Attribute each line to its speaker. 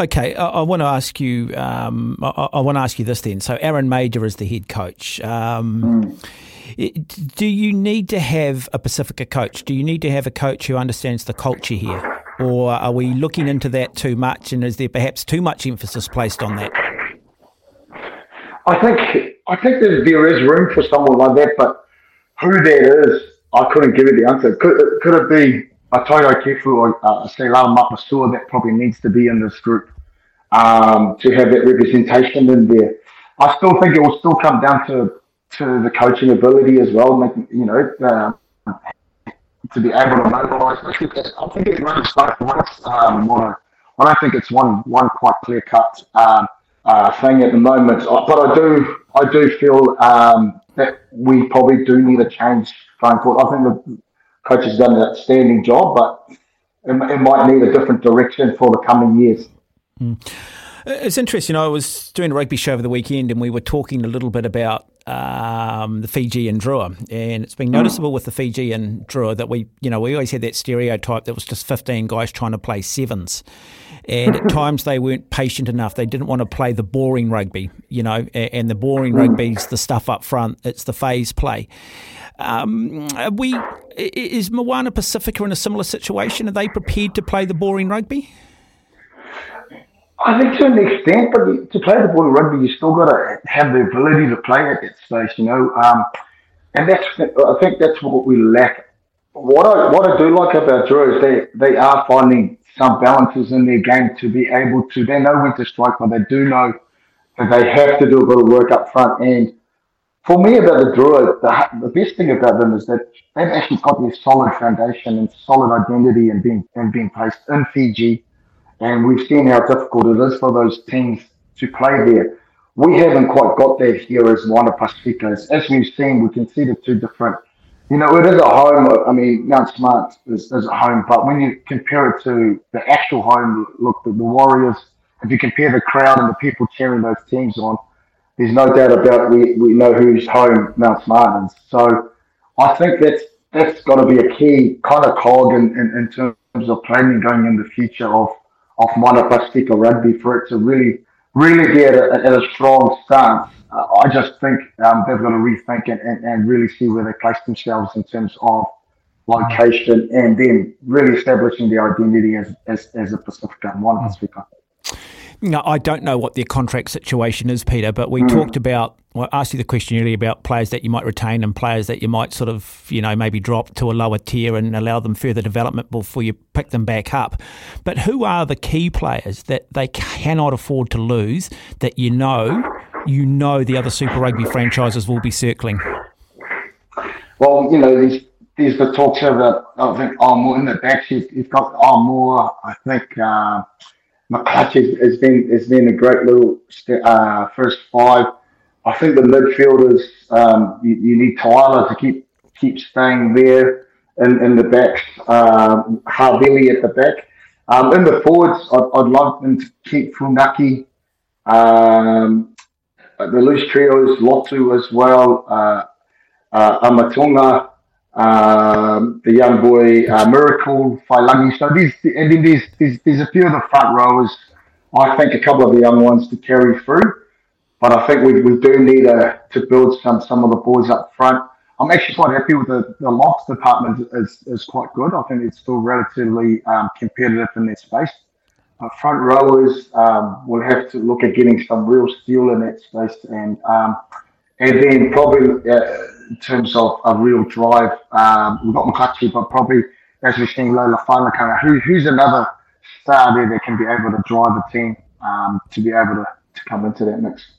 Speaker 1: Okay, I, I want to ask you. Um, I, I, want to ask you this then. So, Aaron Mauger is the head coach. Um, mm. it, do you need to have a Pasifika coach? Do you need to have a coach who understands the culture here, or are we looking into that too much? And is there perhaps too much emphasis placed on that?
Speaker 2: I think I think there is room for someone like that, but who that is, I couldn't give you the answer. Could, could it be a Toutai Kefu uh, Seilala Mapusua that probably needs to be in this group um, to have that representation in there? I still think it will still come down to to the coaching ability as well, making you know uh, to be able to mobilise. I think it runs both ways. Um, I don't think it's one one quite clear cut um, uh, thing at the moment, but I do I do feel um, that we probably do need a change going forward. I think coach has done an outstanding job, but it, it might need a different direction for the coming years.
Speaker 1: Mm. It's interesting. I was doing a rugby show over the weekend, and we were talking a little bit about um, the Fijian Drua, and it's been hmm. noticeable with the Fijian Drua that we, you know, we always had that stereotype that was just fifteen guys trying to play sevens, and at times they weren't patient enough. They didn't want to play the boring rugby, you know, and the boring mm. rugby's the stuff up front. It's the phase play. Um, we is Moana Pasifika in a similar situation? Are they prepared to play the boring rugby?
Speaker 2: I think to an extent, but to play the boring rugby, you still got to have the ability to play at that space, you know. Um, and that's I think that's what we lack. What I what I do like about Drua is they they are finding some balances in their game to be able to. They know when to strike, but they do know that they have to do a bit of work up front and for me about the Drua, the, the best thing about them is that they've actually got this solid foundation and solid identity and being and being placed in Fiji. And we've seen how difficult it is for those teams to play there. We haven't quite got that here as Moana Pasifika. As we've seen, we can see the two different. You know, it is a home. I mean, Mount Smart is, is a home, but when you compare it to the actual home, look, the, the Warriors, if you compare the crowd and the people cheering those teams on, there's no doubt about we, we know who's home Mount Martins. So I think that's that's got to be a key kind of cog in, in, in terms of planning going in the future of of Moana rugby for it to really really be at a, at a strong stance. Uh, I just think um, they've got to rethink and, and really see where they place themselves in terms of location and then really establishing the identity as, as, as a Pasifika, Moana Pasifika.
Speaker 1: No, I don't know what their contract situation is, Pita, but we mm. talked about, well, I asked you the question earlier about players that you might retain and players that you might sort of, you know, maybe drop to a lower tier and allow them further development before you pick them back up. But who are the key players that they cannot afford to lose that you know, you know the other Super Rugby franchises will be circling?
Speaker 2: Well, you know, there's, there's the talks about, I think, Armour in the back. You've got Armour, I think. Uh, McClutchie has been has been a great little uh, first five. I think the midfielders um, you, you, need Tyler to keep keep staying there in, in the backs. Um, Havili at the back. Um, in the forwards, I'd, I'd love them to keep Funaki. Um, the loose trios, Lotu as well, uh, uh, um, the young boy uh, Miracle, Faiilagi. So these, and then there's, there's, there's a few of the front rowers. I think a couple of the young ones to carry through, but I think we, we do need a, to build some some of the boys up front. I'm actually quite happy with the, the locks department is, is quite good. I think it's still relatively um, competitive in their space. Front rowers um, will have to look at getting some real steel in that space, and um, and then probably. Uh, in terms of a real drive. Um, we've got McClutchie, but probably as we're seeing Lola Fainakara, who, who's another star there that can be able to drive a team um, to be able to, to come into that mix.